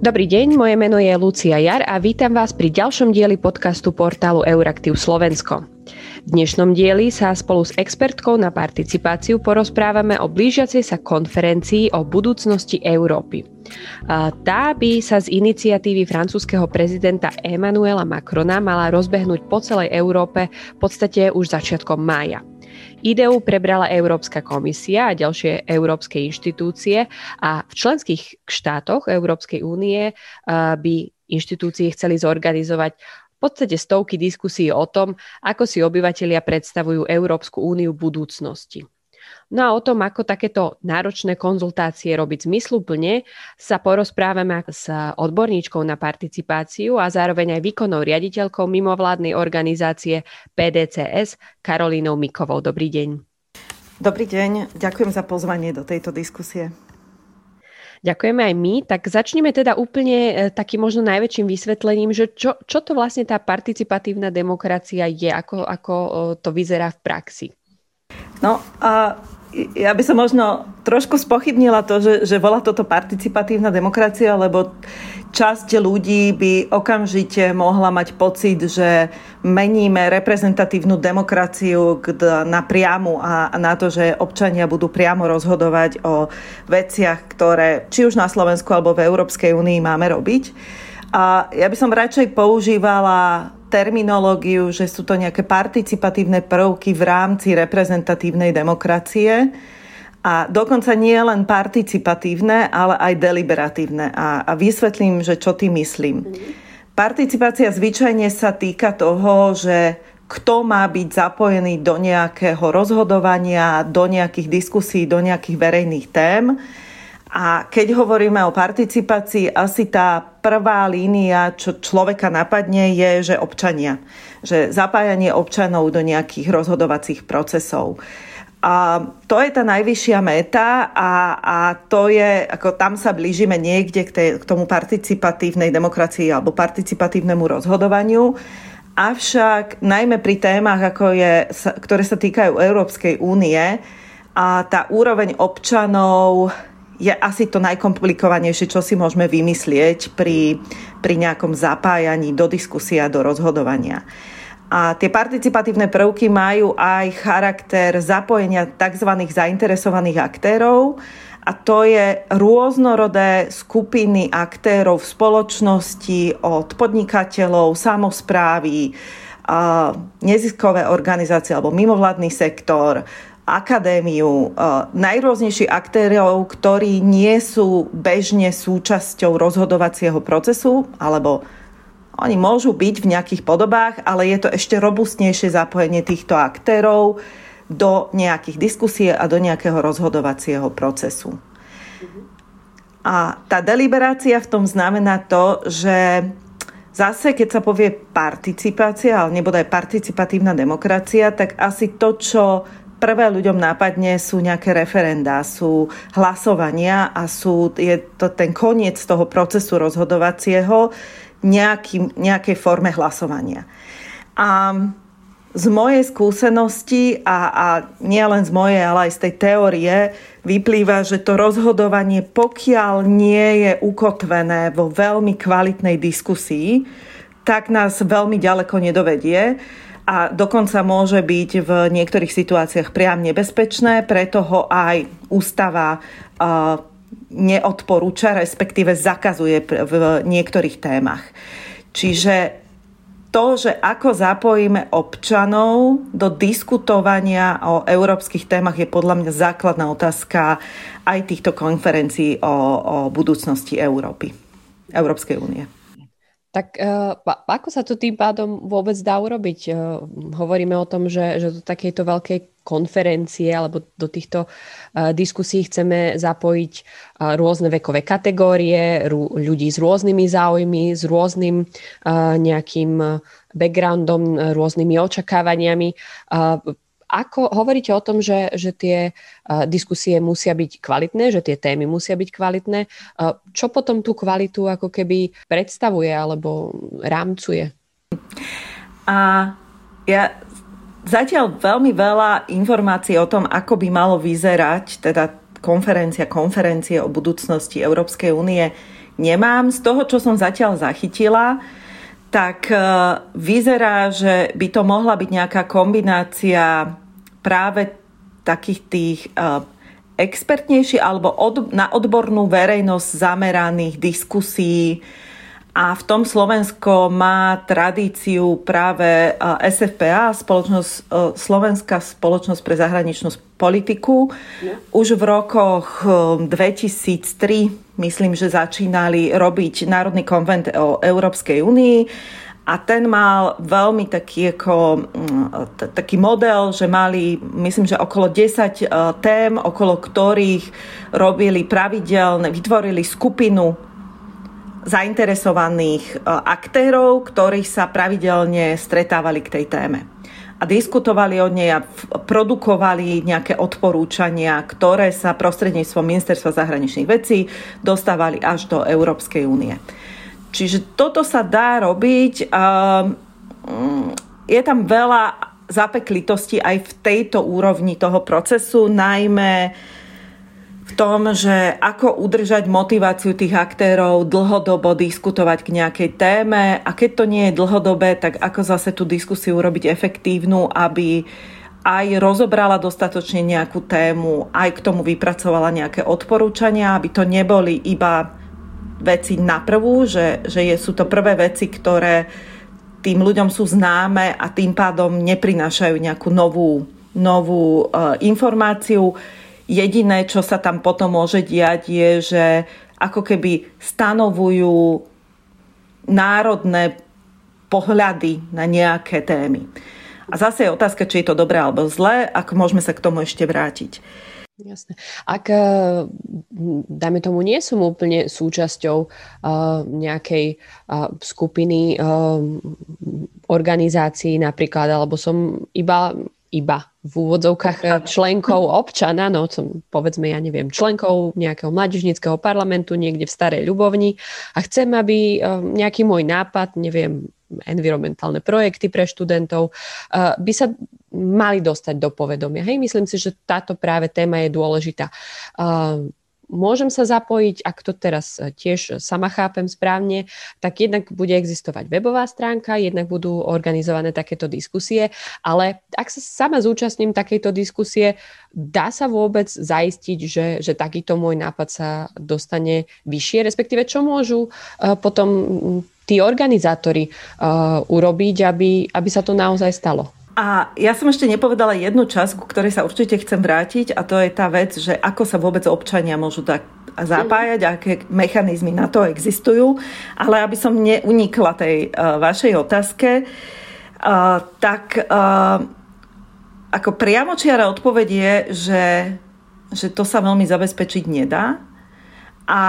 Dobrý deň, moje meno je Lucia Jar a vítam vás pri ďalšom dieli podcastu portálu Euraktiv Slovensko. V dnešnom dieli sa spolu s expertkou na participáciu porozprávame o blížiacej sa konferencii o budúcnosti Európy. Tá by sa z iniciatívy francúzského prezidenta Emmanuela Macrona mala rozbehnúť po celej Európe v podstate už začiatkom mája. Ideu prebrala Európska komisia a ďalšie európske inštitúcie a v členských štátoch Európskej únie by inštitúcie chceli zorganizovať v podstate stovky diskusí o tom, ako si obyvatelia predstavujú Európsku úniu budúcnosti. No a o tom, ako takéto náročné konzultácie robiť zmysluplne, sa porozprávame s odborníčkou na participáciu a zároveň aj výkonnou riaditeľkou mimovládnej organizácie PDCS Karolínou Mikovou. Dobrý deň. Dobrý deň, ďakujem za pozvanie do tejto diskusie. Ďakujeme aj my. Tak začneme teda úplne e, takým možno najväčším vysvetlením, že čo, čo to vlastne tá participatívna demokracia je, ako, ako to vyzerá v praxi. No a ja by som možno trošku spochybnila to, že, že volá toto participatívna demokracia, lebo časť ľudí by okamžite mohla mať pocit, že meníme reprezentatívnu demokraciu na priamu a na to, že občania budú priamo rozhodovať o veciach, ktoré či už na Slovensku alebo v Európskej únii máme robiť. A ja by som radšej používala terminológiu, že sú to nejaké participatívne prvky v rámci reprezentatívnej demokracie. A dokonca nie len participatívne, ale aj deliberatívne. A, a vysvetlím, že čo tým myslím. Participácia zvyčajne sa týka toho, že kto má byť zapojený do nejakého rozhodovania, do nejakých diskusí, do nejakých verejných tém a keď hovoríme o participácii, asi tá prvá línia, čo človeka napadne, je, že občania. Že zapájanie občanov do nejakých rozhodovacích procesov. A to je tá najvyššia meta a, a to je, ako tam sa blížime niekde k, tej, k tomu participatívnej demokracii alebo participatívnemu rozhodovaniu. Avšak najmä pri témach, ako je, ktoré sa týkajú Európskej únie, a tá úroveň občanov je asi to najkomplikovanejšie, čo si môžeme vymyslieť pri, pri nejakom zapájaní do diskusia, do rozhodovania. A tie participatívne prvky majú aj charakter zapojenia tzv. zainteresovaných aktérov, a to je rôznorodé skupiny aktérov v spoločnosti od podnikateľov, samozprávy, neziskové organizácie alebo mimovládny sektor, akadémiu, e, najrôznejších aktérov, ktorí nie sú bežne súčasťou rozhodovacieho procesu, alebo oni môžu byť v nejakých podobách, ale je to ešte robustnejšie zapojenie týchto aktérov do nejakých diskusí a do nejakého rozhodovacieho procesu. A tá deliberácia v tom znamená to, že zase, keď sa povie participácia, ale aj participatívna demokracia, tak asi to, čo prvé ľuďom nápadne sú nejaké referendá, sú hlasovania a sú, je to ten koniec toho procesu rozhodovacieho nejaký, nejakej forme hlasovania. A z mojej skúsenosti a, a nie len z mojej, ale aj z tej teórie vyplýva, že to rozhodovanie, pokiaľ nie je ukotvené vo veľmi kvalitnej diskusii, tak nás veľmi ďaleko nedovedie a dokonca môže byť v niektorých situáciách priam nebezpečné, preto ho aj ústava neodporúča, respektíve zakazuje v niektorých témach. Čiže to, že ako zapojíme občanov do diskutovania o európskych témach je podľa mňa základná otázka aj týchto konferencií o, o budúcnosti Európy, Európskej únie. Tak uh, ako sa to tým pádom vôbec dá urobiť? Uh, hovoríme o tom, že, že do takejto veľkej konferencie alebo do týchto uh, diskusí chceme zapojiť uh, rôzne vekové kategórie, rú, ľudí s rôznymi záujmy, s rôznym uh, nejakým backgroundom, rôznymi očakávaniami. Uh, ako hovoríte o tom, že, že tie uh, diskusie musia byť kvalitné, že tie témy musia byť kvalitné? Uh, čo potom tú kvalitu ako keby predstavuje alebo rámcuje? A ja zatiaľ veľmi veľa informácií o tom, ako by malo vyzerať teda konferencia, konferencie o budúcnosti Európskej únie nemám. Z toho, čo som zatiaľ zachytila, tak vyzerá, že by to mohla byť nejaká kombinácia práve takých tých expertnejší alebo od, na odbornú verejnosť zameraných diskusí. A v tom Slovensko má tradíciu práve SFPA, spoločnosť, Slovenská spoločnosť pre zahraničnú politiku. Už v rokoch 2003, myslím, že začínali robiť Národný konvent o Európskej únii a ten mal veľmi taký, ako, mm, taký model, že mali, myslím, že okolo 10 e, tém, okolo ktorých robili pravidelne, vytvorili skupinu zainteresovaných e, aktérov, ktorí sa pravidelne stretávali k tej téme. A diskutovali o nej a produkovali nejaké odporúčania, ktoré sa prostredníctvom Ministerstva zahraničných vecí dostávali až do Európskej únie. Čiže toto sa dá robiť. Mm, je tam veľa zapeklitosti aj v tejto úrovni toho procesu, najmä v tom, že ako udržať motiváciu tých aktérov dlhodobo diskutovať k nejakej téme a keď to nie je dlhodobé, tak ako zase tú diskusiu urobiť efektívnu, aby aj rozobrala dostatočne nejakú tému, aj k tomu vypracovala nejaké odporúčania, aby to neboli iba veci na prvú, že, že je, sú to prvé veci, ktoré tým ľuďom sú známe a tým pádom neprinášajú nejakú novú, novú uh, informáciu. Jediné, čo sa tam potom môže diať, je, že ako keby stanovujú národné pohľady na nejaké témy. A zase je otázka, či je to dobré alebo zlé, ako môžeme sa k tomu ešte vrátiť. Jasné. Ak, eh, dajme tomu, nie som úplne súčasťou uh, nejakej uh, skupiny uh, organizácií napríklad, alebo som iba, iba v úvodzovkách členkou občana, no som, povedzme, ja neviem, členkou nejakého mladížnického parlamentu niekde v Starej Ľubovni a chcem, aby nejaký môj nápad, neviem, environmentálne projekty pre študentov, uh, by sa mali dostať do povedomia. Hej, myslím si, že táto práve téma je dôležitá. Môžem sa zapojiť, ak to teraz tiež sama chápem správne, tak jednak bude existovať webová stránka, jednak budú organizované takéto diskusie, ale ak sa sama zúčastním takejto diskusie, dá sa vôbec zaistiť, že, že takýto môj nápad sa dostane vyššie, respektíve čo môžu uh, potom tí organizátori urobiť, aby, aby sa to naozaj stalo? A ja som ešte nepovedala jednu časť, ku ktorej sa určite chcem vrátiť a to je tá vec, že ako sa vôbec občania môžu tak zapájať, aké mechanizmy na to existujú. Ale aby som neunikla tej uh, vašej otázke, uh, tak uh, ako priamočiara odpoveď je, že, že to sa veľmi zabezpečiť nedá. A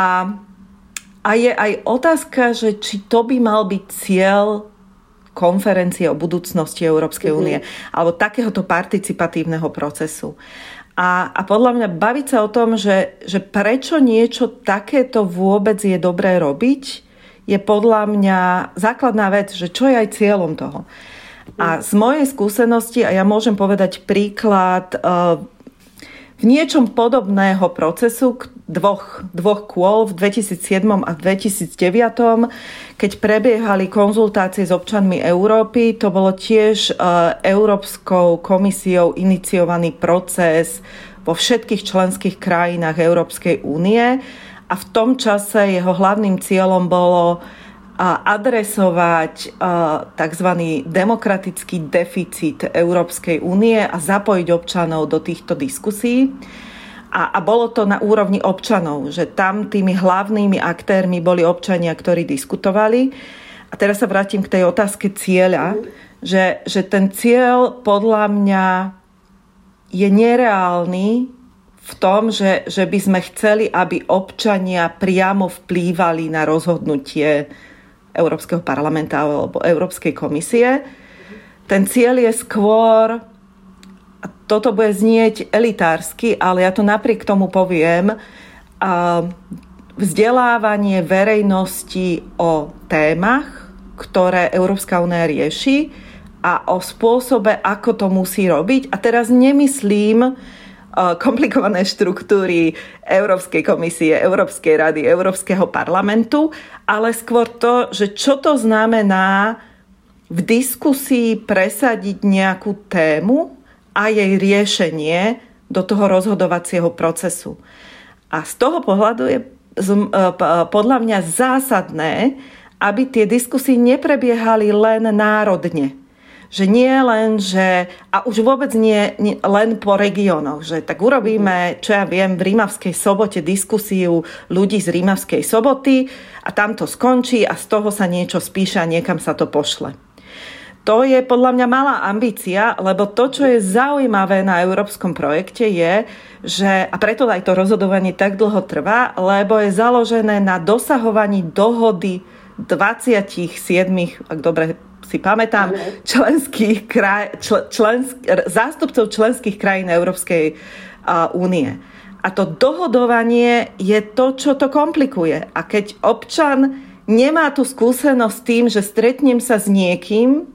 a je aj otázka, že či to by mal byť cieľ konferencie o budúcnosti Európskej mhm. únie mm-hmm. alebo takéhoto participatívneho procesu. A, a podľa mňa baviť sa o tom, že, že prečo niečo takéto vôbec je dobré robiť, je podľa mňa základná vec, že čo je aj cieľom toho. A z mojej skúsenosti, a ja môžem povedať príklad uh, v niečom podobného procesu dvoch, dvoch kôl v 2007 a 2009, keď prebiehali konzultácie s občanmi Európy, to bolo tiež uh, Európskou komisiou iniciovaný proces vo všetkých členských krajinách Európskej únie a v tom čase jeho hlavným cieľom bolo adresovať tzv. demokratický deficit Európskej únie a zapojiť občanov do týchto diskusí. A, a bolo to na úrovni občanov, že tam tými hlavnými aktérmi boli občania, ktorí diskutovali. A teraz sa vrátim k tej otázke cieľa, že, že ten cieľ podľa mňa je nereálny v tom, že, že by sme chceli, aby občania priamo vplývali na rozhodnutie Európskeho parlamenta alebo Európskej komisie. Ten cieľ je skôr, toto bude znieť elitársky, ale ja to napriek tomu poviem, vzdelávanie verejnosti o témach, ktoré Európska únia rieši a o spôsobe, ako to musí robiť. A teraz nemyslím komplikované štruktúry Európskej komisie, Európskej rady, Európskeho parlamentu, ale skôr to, že čo to znamená v diskusii presadiť nejakú tému a jej riešenie do toho rozhodovacieho procesu. A z toho pohľadu je podľa mňa zásadné, aby tie diskusie neprebiehali len národne že nie len, že, a už vôbec nie, nie len po regiónoch, že tak urobíme, čo ja viem, v Rímavskej sobote diskusiu ľudí z Rímavskej soboty a tam to skončí a z toho sa niečo spíše a niekam sa to pošle. To je podľa mňa malá ambícia, lebo to, čo je zaujímavé na európskom projekte je, že, a preto aj to rozhodovanie tak dlho trvá, lebo je založené na dosahovaní dohody 27, ak dobre si pamätám, členských kraj, čl, člensk, zástupcov členských krajín Európskej únie. A to dohodovanie je to, čo to komplikuje. A keď občan nemá tú skúsenosť s tým, že stretnem sa s niekým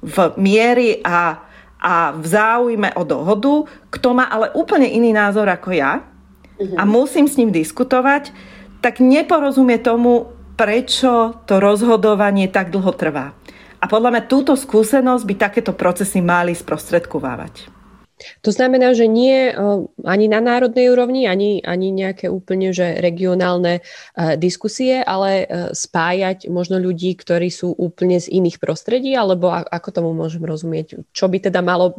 v miery a, a v záujme o dohodu, kto má ale úplne iný názor ako ja uh-huh. a musím s ním diskutovať, tak neporozumie tomu, prečo to rozhodovanie tak dlho trvá. A podľa mňa túto skúsenosť by takéto procesy mali sprostredkovávať. To znamená, že nie ani na národnej úrovni, ani, ani nejaké úplne že regionálne diskusie, ale spájať možno ľudí, ktorí sú úplne z iných prostredí, alebo ako tomu môžem rozumieť? Čo by teda malo,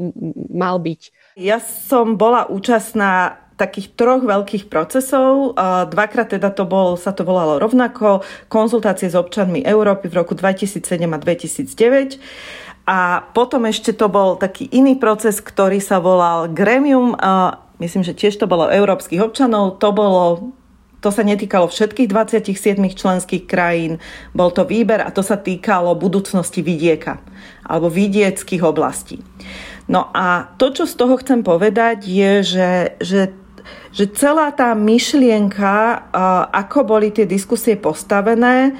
mal byť? Ja som bola účastná takých troch veľkých procesov. Dvakrát teda to bol, sa to volalo rovnako, konzultácie s občanmi Európy v roku 2007 a 2009. A potom ešte to bol taký iný proces, ktorý sa volal Gremium. Myslím, že tiež to bolo európskych občanov. To bolo to sa netýkalo všetkých 27 členských krajín, bol to výber a to sa týkalo budúcnosti vidieka alebo vidieckých oblastí. No a to, čo z toho chcem povedať, je, že, že že celá tá myšlienka, ako boli tie diskusie postavené,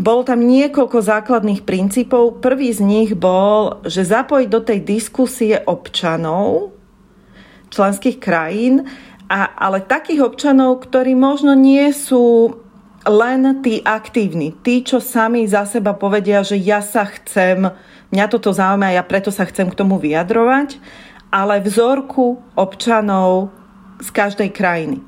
bolo tam niekoľko základných princípov. Prvý z nich bol, že zapojiť do tej diskusie občanov členských krajín, a, ale takých občanov, ktorí možno nie sú len tí aktívni, tí, čo sami za seba povedia, že ja sa chcem, mňa toto zaujíma, ja preto sa chcem k tomu vyjadrovať, ale vzorku občanov z každej krajiny.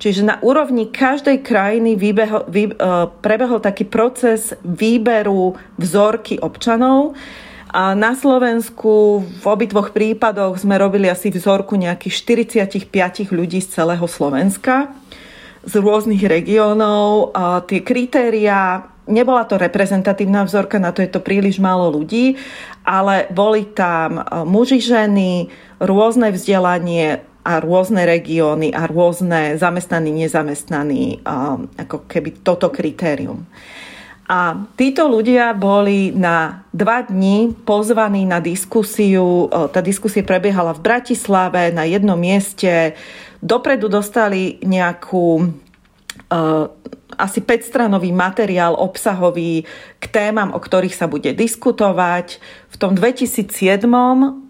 Čiže na úrovni každej krajiny výbeho, vý, e, prebehol taký proces výberu vzorky občanov. A na Slovensku v obidvoch prípadoch sme robili asi vzorku nejakých 45 ľudí z celého Slovenska z rôznych regiónov. A tie kritéria, nebola to reprezentatívna vzorka, na to je to príliš málo ľudí, ale boli tam e, muži, ženy, rôzne vzdelanie, a rôzne regióny a rôzne zamestnaní, nezamestnaní, ako keby toto kritérium. A títo ľudia boli na dva dní pozvaní na diskusiu. Tá diskusia prebiehala v Bratislave na jednom mieste. Dopredu dostali nejakú asi 5-stranový materiál obsahový k témam, o ktorých sa bude diskutovať. V tom 2007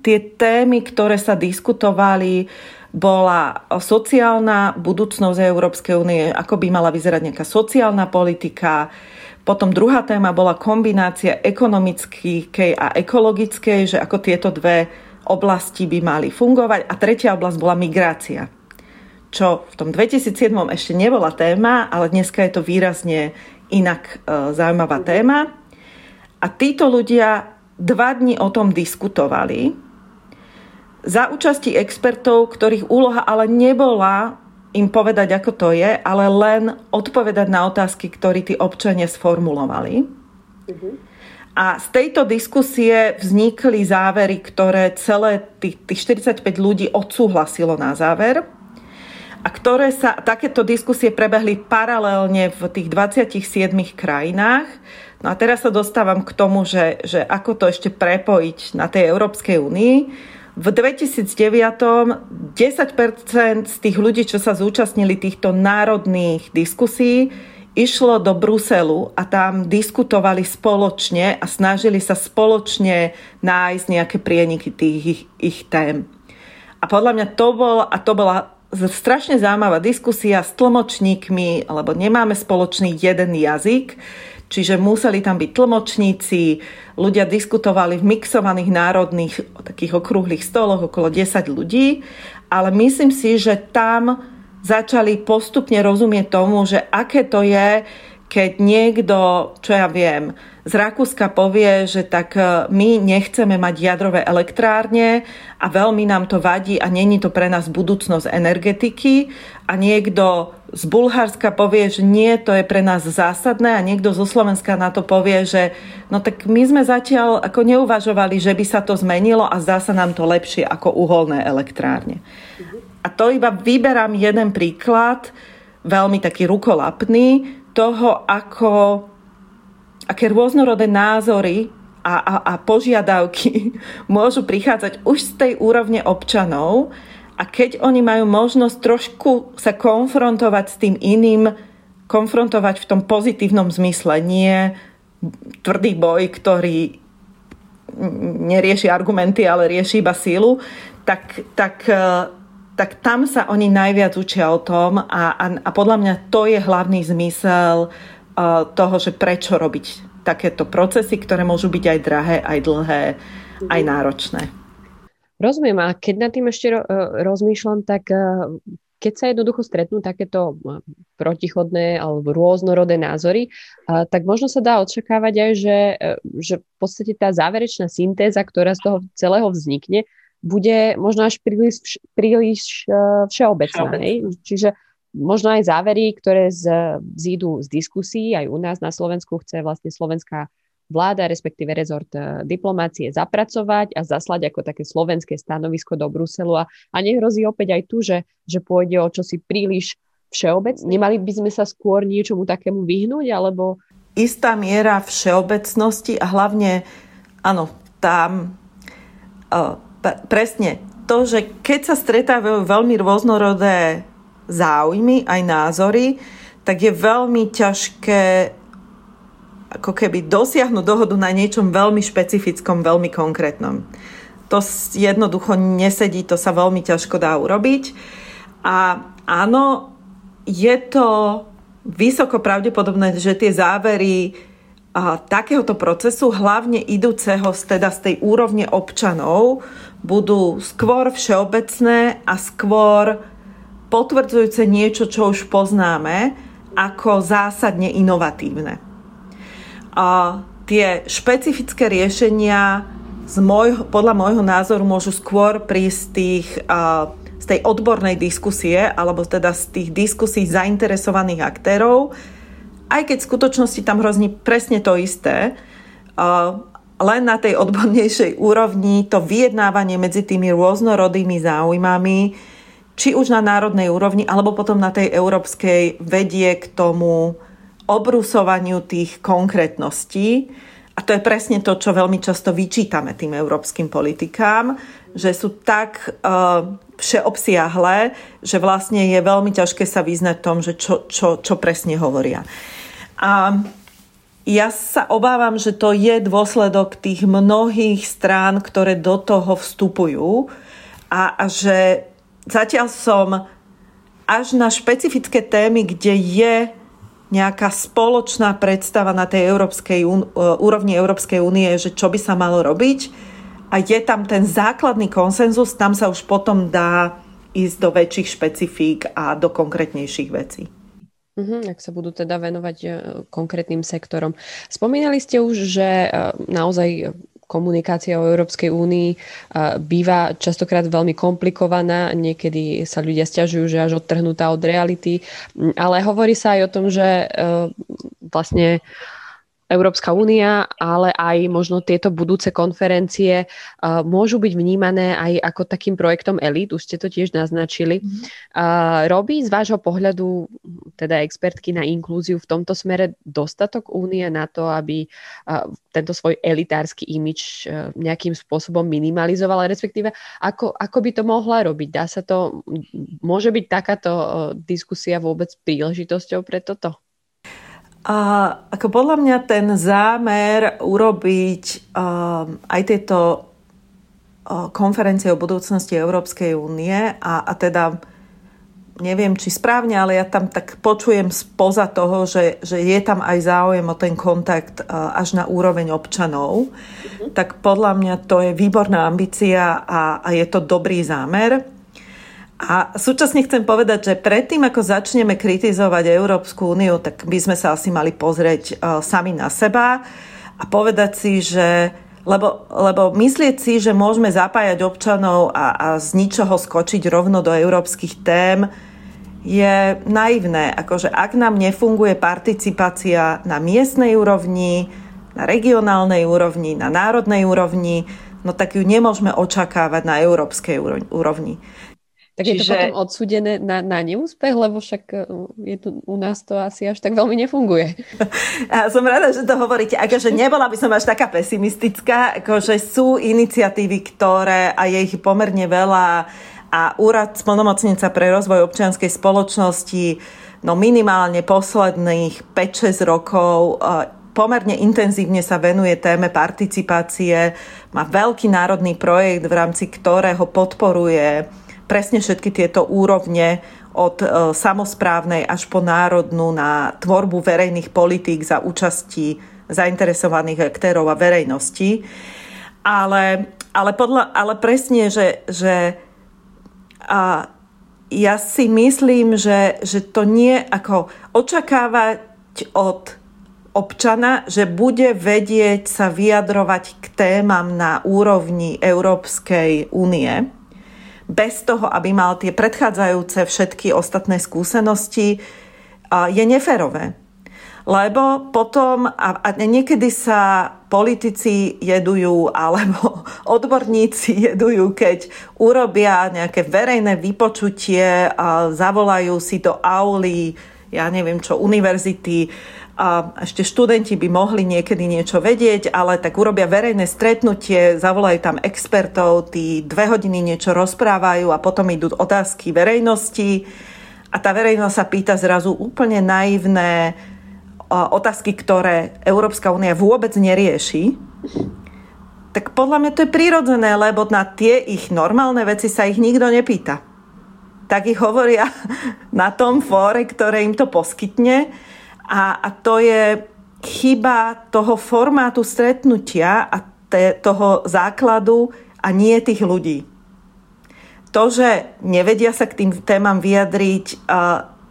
tie témy, ktoré sa diskutovali, bola sociálna budúcnosť Európskej únie, ako by mala vyzerať nejaká sociálna politika. Potom druhá téma bola kombinácia ekonomickej a ekologickej, že ako tieto dve oblasti by mali fungovať. A tretia oblasť bola migrácia, čo v tom 2007 ešte nebola téma, ale dneska je to výrazne inak e, zaujímavá téma. A títo ľudia dva dni o tom diskutovali za účasti expertov, ktorých úloha ale nebola im povedať, ako to je, ale len odpovedať na otázky, ktoré tí občania sformulovali. A z tejto diskusie vznikli závery, ktoré celé tých, tých 45 ľudí odsúhlasilo na záver a ktoré sa, takéto diskusie prebehli paralelne v tých 27 krajinách. No a teraz sa dostávam k tomu, že, že ako to ešte prepojiť na tej Európskej únii. V 2009 10% z tých ľudí, čo sa zúčastnili týchto národných diskusí, išlo do Bruselu a tam diskutovali spoločne a snažili sa spoločne nájsť nejaké prieniky tých ich, ich tém. A podľa mňa to bol, a to bola strašne zaujímavá diskusia s tlmočníkmi, lebo nemáme spoločný jeden jazyk, čiže museli tam byť tlmočníci, ľudia diskutovali v mixovaných národných takých okrúhlych stoloch, okolo 10 ľudí, ale myslím si, že tam začali postupne rozumieť tomu, že aké to je, keď niekto, čo ja viem, z Rakúska povie, že tak e, my nechceme mať jadrové elektrárne a veľmi nám to vadí a není to pre nás budúcnosť energetiky a niekto z Bulharska povie, že nie, to je pre nás zásadné a niekto zo Slovenska na to povie, že no tak my sme zatiaľ ako neuvažovali, že by sa to zmenilo a zdá sa nám to lepšie ako uholné elektrárne. A to iba vyberám jeden príklad, veľmi taký rukolapný, toho, ako aké rôznorodé názory a, a, a požiadavky môžu prichádzať už z tej úrovne občanov a keď oni majú možnosť trošku sa konfrontovať s tým iným, konfrontovať v tom pozitívnom zmysle, nie tvrdý boj, ktorý nerieši argumenty, ale rieši iba sílu, tak, tak, tak tam sa oni najviac učia o tom a, a, a podľa mňa to je hlavný zmysel toho, že prečo robiť takéto procesy, ktoré môžu byť aj drahé, aj dlhé, aj náročné. Rozumiem a keď nad tým ešte e, rozmýšľam, tak e, keď sa jednoducho stretnú takéto e, protichodné alebo rôznorodé názory, tak možno sa dá očakávať aj, že, že v podstate tá záverečná syntéza, ktorá z toho celého vznikne, bude možno až príliš, príliš všeobecná. Všeobecná. Čiže možno aj závery, ktoré z, zídu z diskusí, aj u nás na Slovensku chce vlastne slovenská vláda, respektíve rezort e, diplomácie zapracovať a zaslať ako také slovenské stanovisko do Bruselu a, a nehrozí opäť aj tu, že, že pôjde o čosi príliš všeobecné. Nemali by sme sa skôr niečomu takému vyhnúť, alebo... Istá miera všeobecnosti a hlavne, áno, tam uh, presne to, že keď sa stretávajú veľmi rôznorodé záujmy, aj názory, tak je veľmi ťažké ako keby dosiahnuť dohodu na niečom veľmi špecifickom, veľmi konkrétnom. To jednoducho nesedí, to sa veľmi ťažko dá urobiť. A áno, je to vysoko pravdepodobné, že tie závery a, takéhoto procesu, hlavne idúceho teda z tej úrovne občanov, budú skôr všeobecné a skôr potvrdzujúce niečo, čo už poznáme, ako zásadne inovatívne. A tie špecifické riešenia z môjho, podľa môjho názoru môžu skôr prísť z, tých, z tej odbornej diskusie, alebo teda z tých diskusí zainteresovaných aktérov, aj keď v skutočnosti tam hrozní presne to isté, len na tej odbornejšej úrovni to vyjednávanie medzi tými rôznorodými záujmami či už na národnej úrovni, alebo potom na tej európskej vedie k tomu obrusovaniu tých konkrétností. A to je presne to, čo veľmi často vyčítame tým európskym politikám, že sú tak uh, všeobsiahlé, že vlastne je veľmi ťažké sa vyznať tom, že čo, čo, čo presne hovoria. A ja sa obávam, že to je dôsledok tých mnohých strán, ktoré do toho vstupujú a, a že zatiaľ som až na špecifické témy, kde je nejaká spoločná predstava na tej európskej, e, úrovni Európskej únie, že čo by sa malo robiť a je tam ten základný konsenzus, tam sa už potom dá ísť do väčších špecifík a do konkrétnejších vecí. Mm-hmm, ak sa budú teda venovať e, konkrétnym sektorom. Spomínali ste už, že e, naozaj komunikácia o Európskej únii býva častokrát veľmi komplikovaná, niekedy sa ľudia stiažujú, že až odtrhnutá od reality, ale hovorí sa aj o tom, že e, vlastne Európska únia, ale aj možno tieto budúce konferencie uh, môžu byť vnímané aj ako takým projektom elít, už ste to tiež naznačili. Uh, robí z vášho pohľadu, teda expertky na inklúziu v tomto smere dostatok únie na to, aby uh, tento svoj elitársky imič nejakým spôsobom minimalizovala, respektíve ako, ako by to mohla robiť? Dá sa to, môže byť takáto diskusia vôbec príležitosťou pre toto? A ako podľa mňa ten zámer urobiť um, aj tieto konferencie o budúcnosti Európskej únie a, a teda neviem, či správne, ale ja tam tak počujem spoza toho, že, že je tam aj záujem o ten kontakt až na úroveň občanov, mm-hmm. tak podľa mňa to je výborná ambícia a, a je to dobrý zámer. A súčasne chcem povedať, že predtým, ako začneme kritizovať Európsku úniu, tak by sme sa asi mali pozrieť uh, sami na seba a povedať si, že lebo, lebo myslieť si, že môžeme zapájať občanov a, a z ničoho skočiť rovno do európskych tém, je naivné. Akože ak nám nefunguje participácia na miestnej úrovni, na regionálnej úrovni, na národnej úrovni, no tak ju nemôžeme očakávať na európskej úrovni. Tak Čiže... je to potom odsúdené na, na neúspech, lebo však e, je tu, u nás to asi až tak veľmi nefunguje. A som rada, že to hovoríte. Akože nebola by som až taká pesimistická, akože sú iniciatívy, ktoré, a je ich pomerne veľa, a úrad splnomocnica pre rozvoj občianskej spoločnosti no minimálne posledných 5-6 rokov e, pomerne intenzívne sa venuje téme participácie, má veľký národný projekt, v rámci ktorého podporuje presne všetky tieto úrovne od e, samozprávnej až po národnú na tvorbu verejných politík za účasti zainteresovaných aktérov a verejnosti. Ale, ale, podľa, ale presne, že, že a ja si myslím, že, že to nie ako očakávať od občana, že bude vedieť sa vyjadrovať k témam na úrovni Európskej únie, bez toho, aby mal tie predchádzajúce všetky ostatné skúsenosti, je neférové. Lebo potom, a, niekedy sa politici jedujú, alebo odborníci jedujú, keď urobia nejaké verejné vypočutie a zavolajú si do auly, ja neviem čo, univerzity, a ešte študenti by mohli niekedy niečo vedieť, ale tak urobia verejné stretnutie, zavolajú tam expertov, tí dve hodiny niečo rozprávajú a potom idú otázky verejnosti. A tá verejnosť sa pýta zrazu úplne naivné otázky, ktoré Európska únia vôbec nerieši, tak podľa mňa to je prirodzené, lebo na tie ich normálne veci sa ich nikto nepýta. Tak ich hovoria na tom fóre, ktoré im to poskytne a, a to je chyba toho formátu stretnutia a te, toho základu a nie tých ľudí. To, že nevedia sa k tým témam vyjadriť,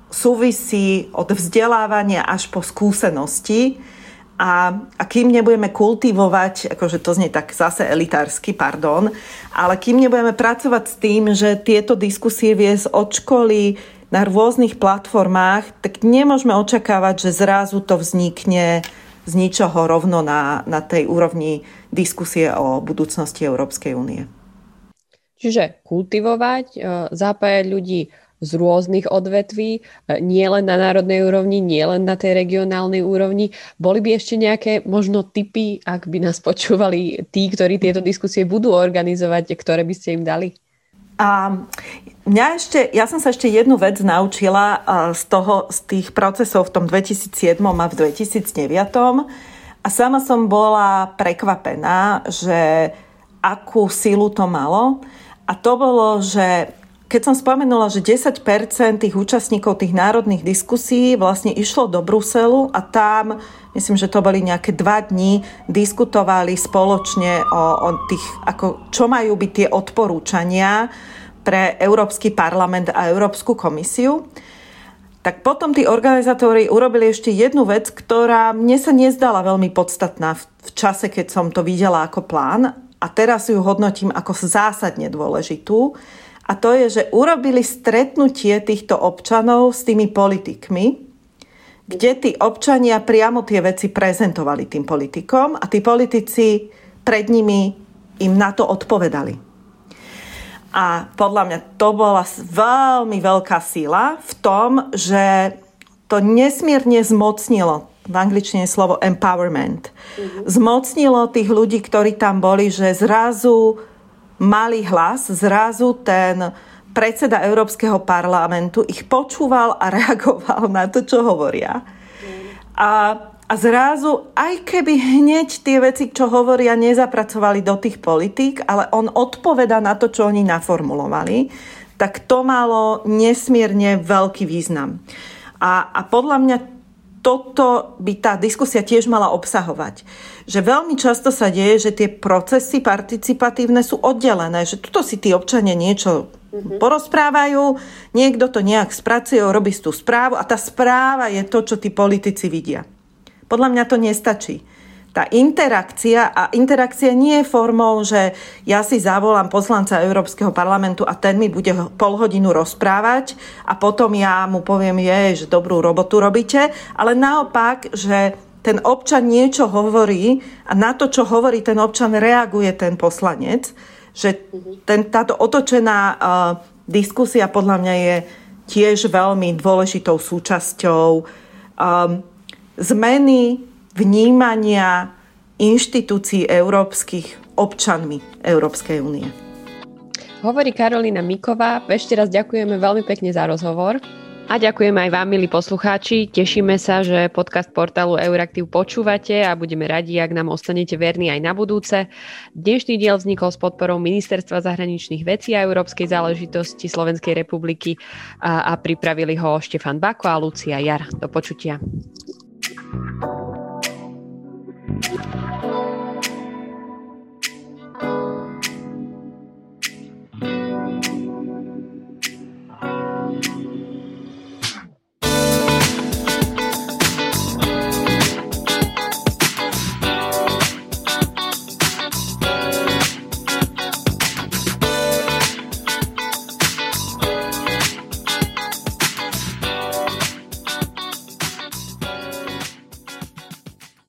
súvisí od vzdelávania až po skúsenosti. A, a kým nebudeme kultivovať, akože to znie tak zase elitársky, pardon, ale kým nebudeme pracovať s tým, že tieto diskusie viesť od školy, na rôznych platformách, tak nemôžeme očakávať, že zrazu to vznikne z ničoho rovno na, na tej úrovni diskusie o budúcnosti Európskej únie. Čiže kultivovať, e, zapájať ľudí z rôznych odvetví, e, nie len na národnej úrovni, nie len na tej regionálnej úrovni. Boli by ešte nejaké možno typy, ak by nás počúvali tí, ktorí tieto diskusie budú organizovať, ktoré by ste im dali? A mňa ešte, ja som sa ešte jednu vec naučila z, toho, z tých procesov v tom 2007 a v 2009. A sama som bola prekvapená, že akú silu to malo. A to bolo, že keď som spomenula, že 10% tých účastníkov tých národných diskusí vlastne išlo do Bruselu a tam, myslím, že to boli nejaké dva dní, diskutovali spoločne o, o tých, ako, čo majú byť tie odporúčania pre Európsky parlament a Európsku komisiu. Tak potom tí organizátori urobili ešte jednu vec, ktorá mne sa nezdala veľmi podstatná v čase, keď som to videla ako plán a teraz ju hodnotím ako zásadne dôležitú a to je, že urobili stretnutie týchto občanov s tými politikmi, kde tí občania priamo tie veci prezentovali tým politikom a tí politici pred nimi im na to odpovedali. A podľa mňa to bola veľmi veľká sila v tom, že to nesmierne zmocnilo, v angličtine slovo empowerment, mm-hmm. zmocnilo tých ľudí, ktorí tam boli, že zrazu mali hlas, zrazu ten predseda Európskeho parlamentu ich počúval a reagoval na to, čo hovoria. A, a zrazu, aj keby hneď tie veci, čo hovoria, nezapracovali do tých politík, ale on odpoveda na to, čo oni naformulovali, tak to malo nesmierne veľký význam. A, a podľa mňa toto by tá diskusia tiež mala obsahovať. Že veľmi často sa deje, že tie procesy participatívne sú oddelené, že tuto si tí občania niečo mm-hmm. porozprávajú, niekto to nejak spracuje, robí tú správu a tá správa je to, čo tí politici vidia. Podľa mňa to nestačí. Tá interakcia, a interakcia nie je formou, že ja si zavolám poslanca Európskeho parlamentu a ten mi bude pol hodinu rozprávať a potom ja mu poviem, je, že dobrú robotu robíte, ale naopak, že ten občan niečo hovorí a na to, čo hovorí ten občan, reaguje ten poslanec, že ten, táto otočená uh, diskusia podľa mňa je tiež veľmi dôležitou súčasťou. Um, zmeny vnímania inštitúcií európskych občanmi Európskej únie. Hovorí Karolina Miková. Ešte raz ďakujeme veľmi pekne za rozhovor. A ďakujem aj vám, milí poslucháči. Tešíme sa, že podcast portálu Euraktiv počúvate a budeme radi, ak nám ostanete verní aj na budúce. Dnešný diel vznikol s podporou Ministerstva zahraničných vecí a európskej záležitosti Slovenskej republiky a, a pripravili ho Štefan Bako a Lucia Jar. Do počutia. Thank you. Thank you.